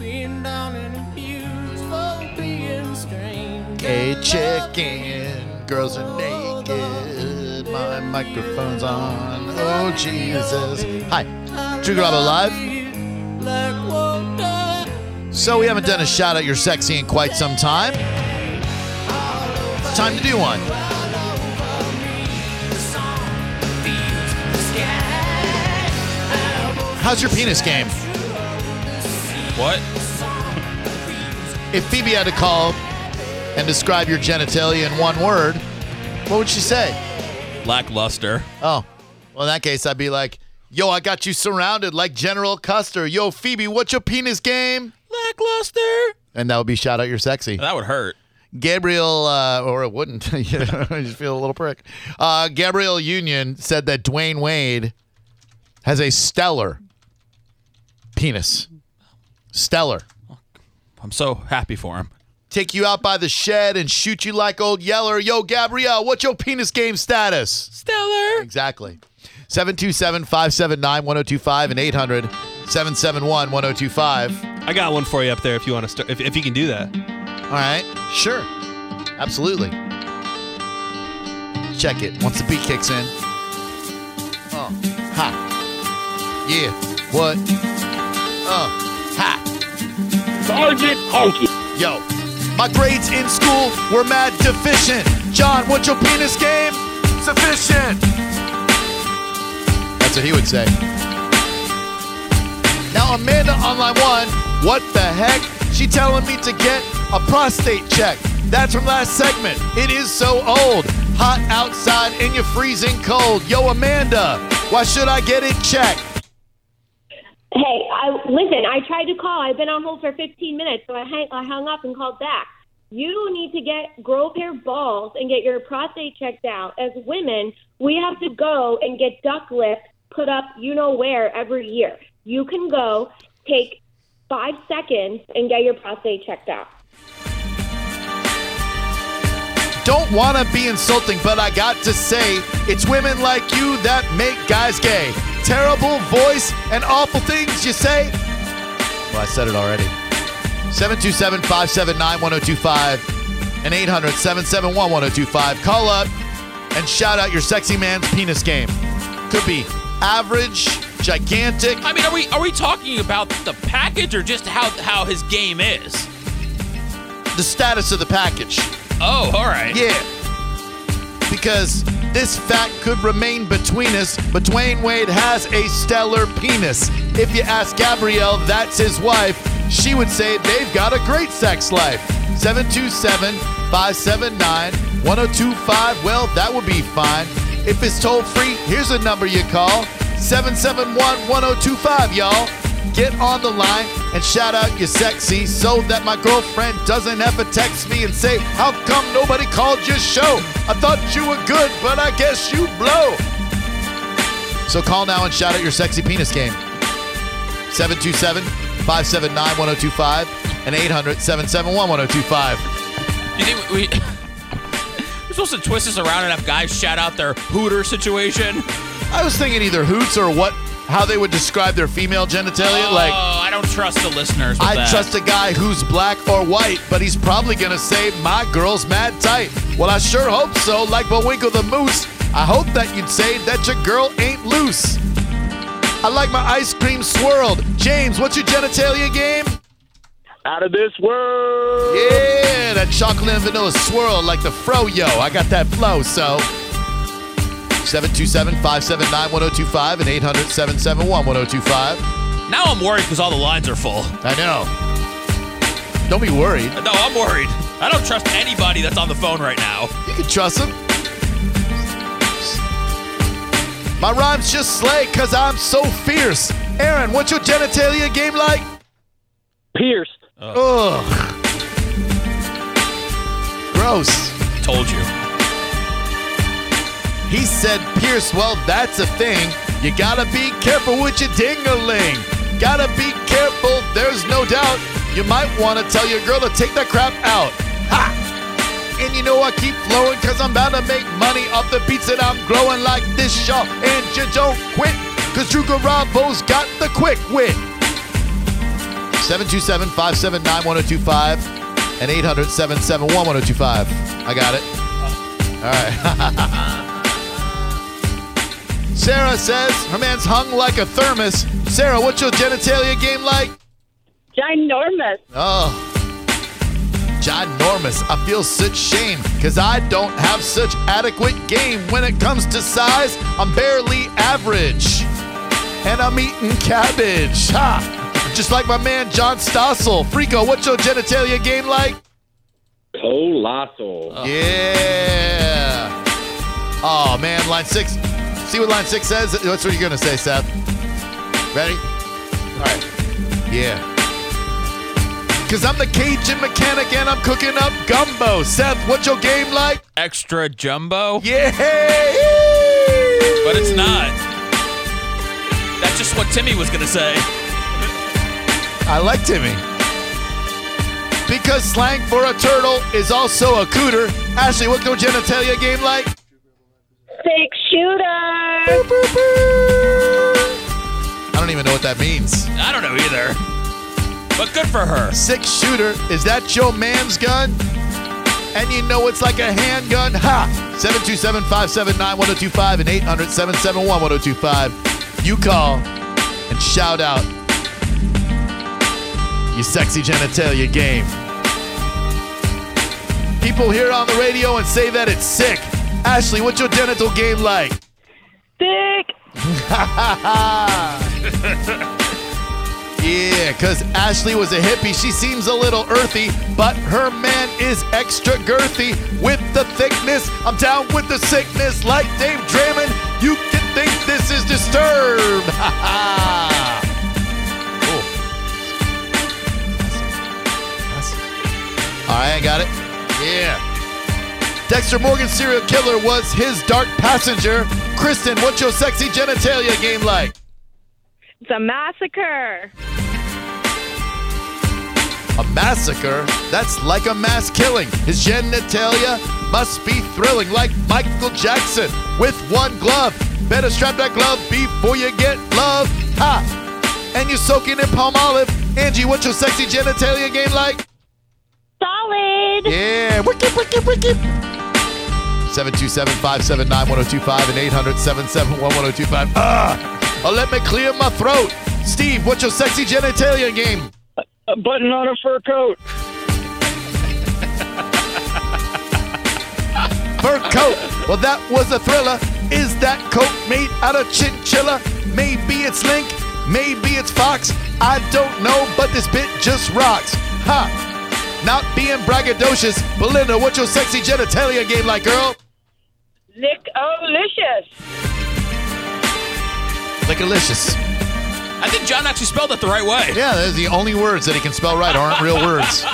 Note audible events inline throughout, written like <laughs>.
being down and abused for being strange. A chicken. Girls are naked. My microphone's on. Oh, Jesus. Hi. Drew Garabo Live. Like water. So we haven't done a shout out your sexy in quite some time. It's time to do one. How's your penis game? What? If Phoebe had to call and describe your genitalia in one word, what would she say? Lackluster. Oh, well, in that case, I'd be like, yo, I got you surrounded like General Custer. Yo, Phoebe, what's your penis game? Lackluster. And that would be shout out your sexy. That would hurt. Gabrielle, uh, or it wouldn't. <laughs> you <laughs> know, I just feel a little prick. Uh, Gabrielle Union said that Dwyane Wade has a stellar penis. Stellar. I'm so happy for him. Take you out by the shed and shoot you like old Yeller. Yo, Gabrielle, what's your penis game status? Stellar. Exactly. 727 579 1025 and 800 771 1025. I got one for you up there if you want to start. If, if you can do that. All right. Sure. Absolutely. Check it once the beat kicks in. Oh. Ha. Yeah. What? Oh. Sergeant. Yo. My grades in school were mad deficient. John, what's your penis game? Sufficient. That's what he would say. Now Amanda on line one, what the heck? She telling me to get a prostate check. That's from last segment. It is so old. Hot outside and you're freezing cold. Yo, Amanda, why should I get it checked? Hey, I, listen, I tried to call. I've been on hold for 15 minutes, so I, hang, I hung up and called back. You need to get grow a pair of balls and get your prostate checked out. As women, we have to go and get duck lift put up you know where every year. You can go take five seconds and get your prostate checked out. Don't want to be insulting, but I got to say, it's women like you that make guys gay. Terrible voice and awful things you say. Well, I said it already. 727 579 1025 and 800 771 1025. Call up and shout out your sexy man's penis game. Could be average, gigantic. I mean, are we are we talking about the package or just how how his game is? the status of the package. Oh, all right. Yeah. Because this fact could remain between us, but Dwyane Wade has a stellar penis. If you ask Gabrielle, that's his wife, she would say they've got a great sex life. 727 579 1025. Well, that would be fine. If it's toll free, here's a number you call 771 1025, y'all. Get on the line and shout out your sexy so that my girlfriend doesn't ever text me and say, How come nobody called your show? I thought you were good, but I guess you blow. So call now and shout out your sexy penis game. 727 579 1025 and 800 771 1025. You think we? <laughs> We're supposed to twist this around and have guys shout out their Hooter situation. I was thinking either hoots or what, how they would describe their female genitalia. oh, like, I don't trust the listeners. With I that. trust a guy who's black or white, but he's probably gonna say my girl's mad tight. Well, I sure hope so. Like Bullwinkle the Moose, I hope that you'd say that your girl ain't loose. I like my ice cream swirled. James, what's your genitalia game? Out of this world. Yeah, that chocolate and vanilla swirl like the froyo. I got that flow, so. 727 579 1025 and 800 771 1025. Now I'm worried because all the lines are full. I know. Don't be worried. No, I'm worried. I don't trust anybody that's on the phone right now. You can trust him. My rhymes just slay because I'm so fierce. Aaron, what's your genitalia game like? Pierced. Ugh. Gross. Told you. He said, Pierce, well, that's a thing. You gotta be careful with your ding-a-ling. Gotta be careful, there's no doubt. You might wanna tell your girl to take that crap out. Ha! And you know I keep flowing cause I'm about to make money off the beats that I'm growing like this, y'all. And you don't quit, cause Drew Garabo's got the quick wit. 727 579 1025 and 800 771 1025. I got it. All right. <laughs> Sarah says her man's hung like a thermos. Sarah, what's your genitalia game like? Ginormous. Oh, ginormous. I feel such shame because I don't have such adequate game. When it comes to size, I'm barely average. And I'm eating cabbage. Ha! Just like my man John Stossel. Frico, what's your genitalia game like? Colossal. Yeah. Oh, man, line six. See what line six says? That's what you're going to say, Seth. Ready? All right. Yeah. Because I'm the Cajun mechanic and I'm cooking up gumbo. Seth, what's your game like? Extra jumbo? Yeah. But it's not. That's just what Timmy was going to say. I like Timmy. Because slang for a turtle is also a cooter. Ashley, what's your genitalia game like? Six shooter. I don't even know what that means. I don't know either. But good for her. Six shooter, is that your man's gun? And you know it's like a handgun? Ha! 727 579 1025 and 800 771 1025. You call and shout out your sexy genitalia game. People hear it on the radio and say that it's sick. Ashley, what's your genital game like? Dick. <laughs> Yeah, because Ashley was a hippie. She seems a little earthy, but her man is extra girthy with the thickness. I'm down with the sickness like Dave Draiman. You can think this is disturbed. Ha <laughs> ha. Oh. All right, I got it. Yeah. Dexter Morgan serial killer was his dark passenger. Kristen, what's your sexy genitalia game like? It's a massacre. A massacre? That's like a mass killing. His genitalia must be thrilling, like Michael Jackson with one glove. Better strap that glove before you get love. Ha! And you're soaking in Palmolive. Angie, what's your sexy genitalia game like? Solid. Yeah, wicked, wicked, wicked. 727 579 1025 and 800 771 1025. Ah! Oh, let me clear my throat. Steve, what's your sexy genitalia game? A button on a fur coat. fur coat. Well, that was a thriller. Is that coat made out of chinchilla? Maybe it's Link, maybe it's Fox. I don't know, but this bit just rocks. Ha! Not being braggadocious. Belinda, what's your sexy genitalia game like, girl? Lick-o-licious. Lickalicious. I think John actually spelled it the right way. Yeah, those are the only words that he can spell right aren't real words.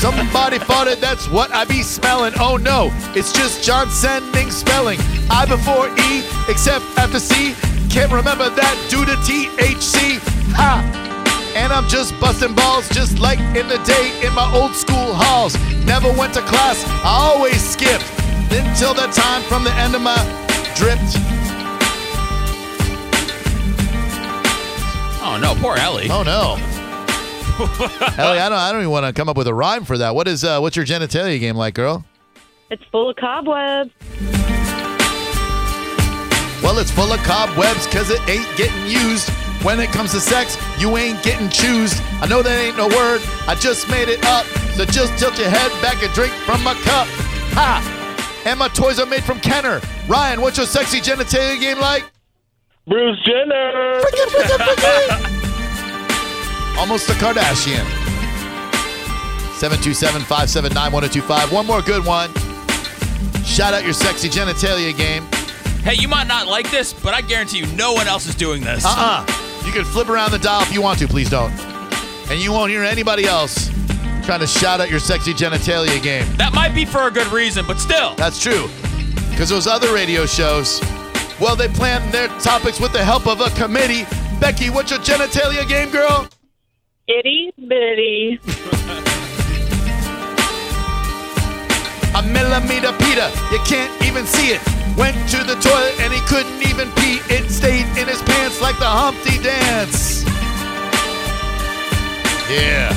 Somebody farted, that's what I be smelling. Oh no, it's just John sending spelling. I before E, except after C. Can't remember that due to THC. Ha! And I'm just busting balls just like in the day in my old school halls. Never went to class, I always skipped. Until that time from the end of my dripped. Oh no, poor Ellie. Oh no. <laughs> Ellie, I don't I don't even want to come up with a rhyme for that. What is uh what's your genitalia game like, girl? It's full of cobwebs. Well, it's full of cobwebs because it ain't getting used. When it comes to sex, you ain't getting choosed. I know that ain't no word, I just made it up. So just tilt your head back and drink from my cup. Ha! And my toys are made from Kenner. Ryan, what's your sexy genitalia game like? Bruce Jenner. Almost a Kardashian. 727 579 1025. One more good one. Shout out your sexy genitalia game. Hey, you might not like this, but I guarantee you no one else is doing this. Uh uh You can flip around the dial if you want to, please don't. And you won't hear anybody else trying to shout out your sexy genitalia game. That might be for a good reason, but still. That's true. Because those other radio shows, well, they plan their topics with the help of a committee. Becky, what's your genitalia game, girl? Itty bitty. A millimeter Peter, you can't even see it. Went to the toilet and he couldn't even pee. It stayed in his pants like the Humpty Dance. Yeah.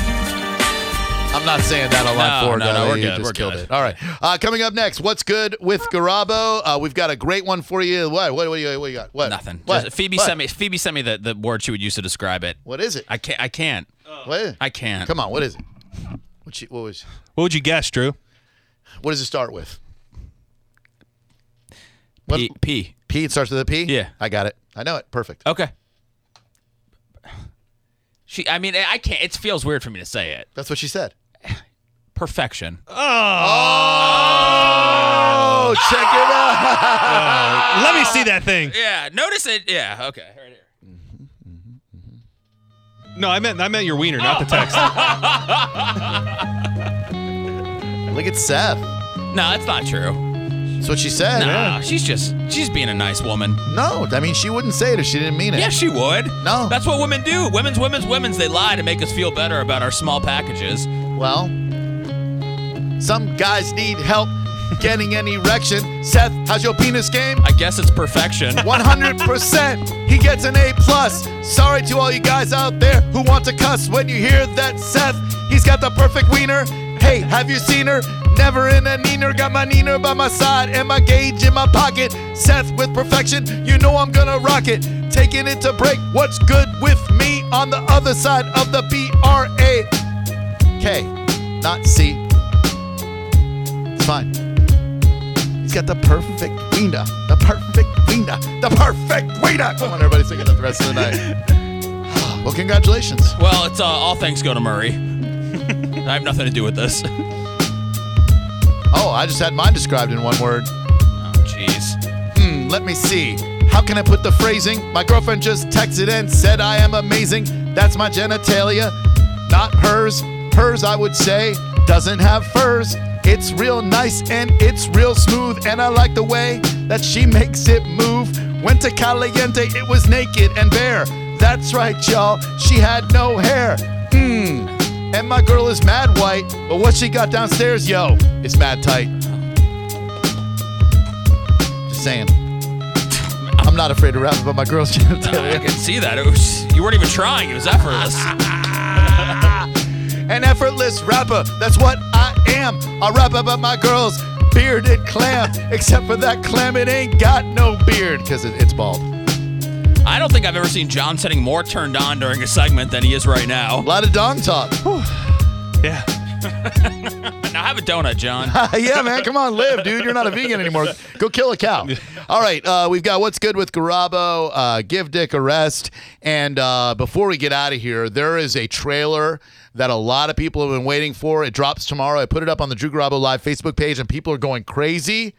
I'm not saying that line No, four. no, guy. no, we're You good, just we're killed good. it. All right. Uh, coming up next, what's good with Garabo? Uh, we've got a great one for you. What? What? What do you, what you got? What? Nothing. What? Just- Phoebe What? sent me. Phoebe sent me the, the word she would use to describe it. What is it? I can't. I can't. What is it? I can't. Come on. What is it? What, she, what was? What would you guess, Drew? What does it start with? What? P. P. P. It starts with a P. Yeah. I got it. I know it. Perfect. Okay. She. I mean, I can't. It feels weird for me to say it. That's what she said. Perfection. Oh, oh check it out. Let me see that thing. Yeah. Notice it. Yeah. Okay. Right here. No, I meant I meant your wiener, not the oh. text. <laughs> Look at Seth. No, that's not true. That's what she said. Nah, she's just she's being a nice woman. No, I mean she wouldn't say it if she didn't mean it. Yeah, she would. No. That's what women do. Women's, women's, women's. They lie to make us feel better about our small packages. Well, some guys need help getting an erection. Seth, how's your penis game? I guess it's perfection. <laughs> 100%. He gets an A plus. Sorry to all you guys out there who want to cuss when you hear that Seth. He's got the perfect wiener. Hey, have you seen her? Never in a neener. Got my neener by my side and my gauge in my pocket. Seth with perfection. You know I'm gonna rock it. Taking it to break. What's good with me on the other side of the B R A K, not C. It's fine. He's got the perfect wiener. The perfect wiener. The perfect wiener. Come on, everybody, sing it the rest of the night. <sighs> well, congratulations. Well, it's uh, all thanks go to Murray. I have nothing to do with this. <laughs> Oh, I just had mine described in one word. Oh, jeez. Hmm, let me see. How can I put the phrasing? My girlfriend just texted and said I am amazing. That's my genitalia, not hers. Hers, I would say, doesn't have furs. It's real nice and it's real smooth, and I like the way that she <laughs> makes it move. Went to Caliente, it was naked and bare. That's right, y'all, she had no hair. Mmm. And my girl is mad white, but what she got downstairs, yo, is mad tight. Just saying. I'm not afraid to rap about my girl's <laughs> I can see that. It was you weren't even trying. It was effortless. <laughs> An effortless rapper, that's what I am. I rap about my girl's bearded clam. Except for that clam, it ain't got no beard because it, it's bald. I don't think I've ever seen John Setting more turned on during a segment than he is right now. A lot of dong talk. yeah. <laughs> Now have a donut, John. <laughs> yeah, man, come on, live, dude. You're not a vegan anymore. Go kill a cow. All right, uh, we've got what's good with Garabo. Uh, give Dick a rest. And uh, before we get out of here, there is a trailer that a lot of people have been waiting for. It drops tomorrow. I put it up on the Drew Garabo live Facebook page, and people are going crazy.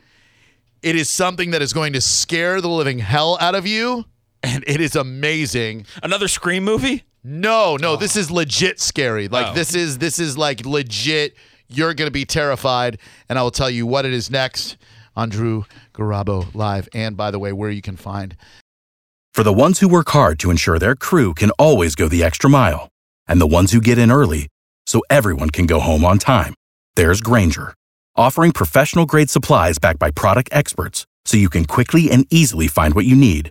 It is something that is going to scare the living hell out of you, and it is amazing. Another Scream movie? No, no, this is legit scary. Like Oh. this is this is like legit. You're gonna be terrified, and I will tell you what it is next on Drew Garabo Live. And by the way, where you can find For the ones who work hard to ensure their crew can always go the extra mile, and the ones who get in early so everyone can go home on time, there's Grainger, offering professional grade supplies backed by product experts so you can quickly and easily find what you need.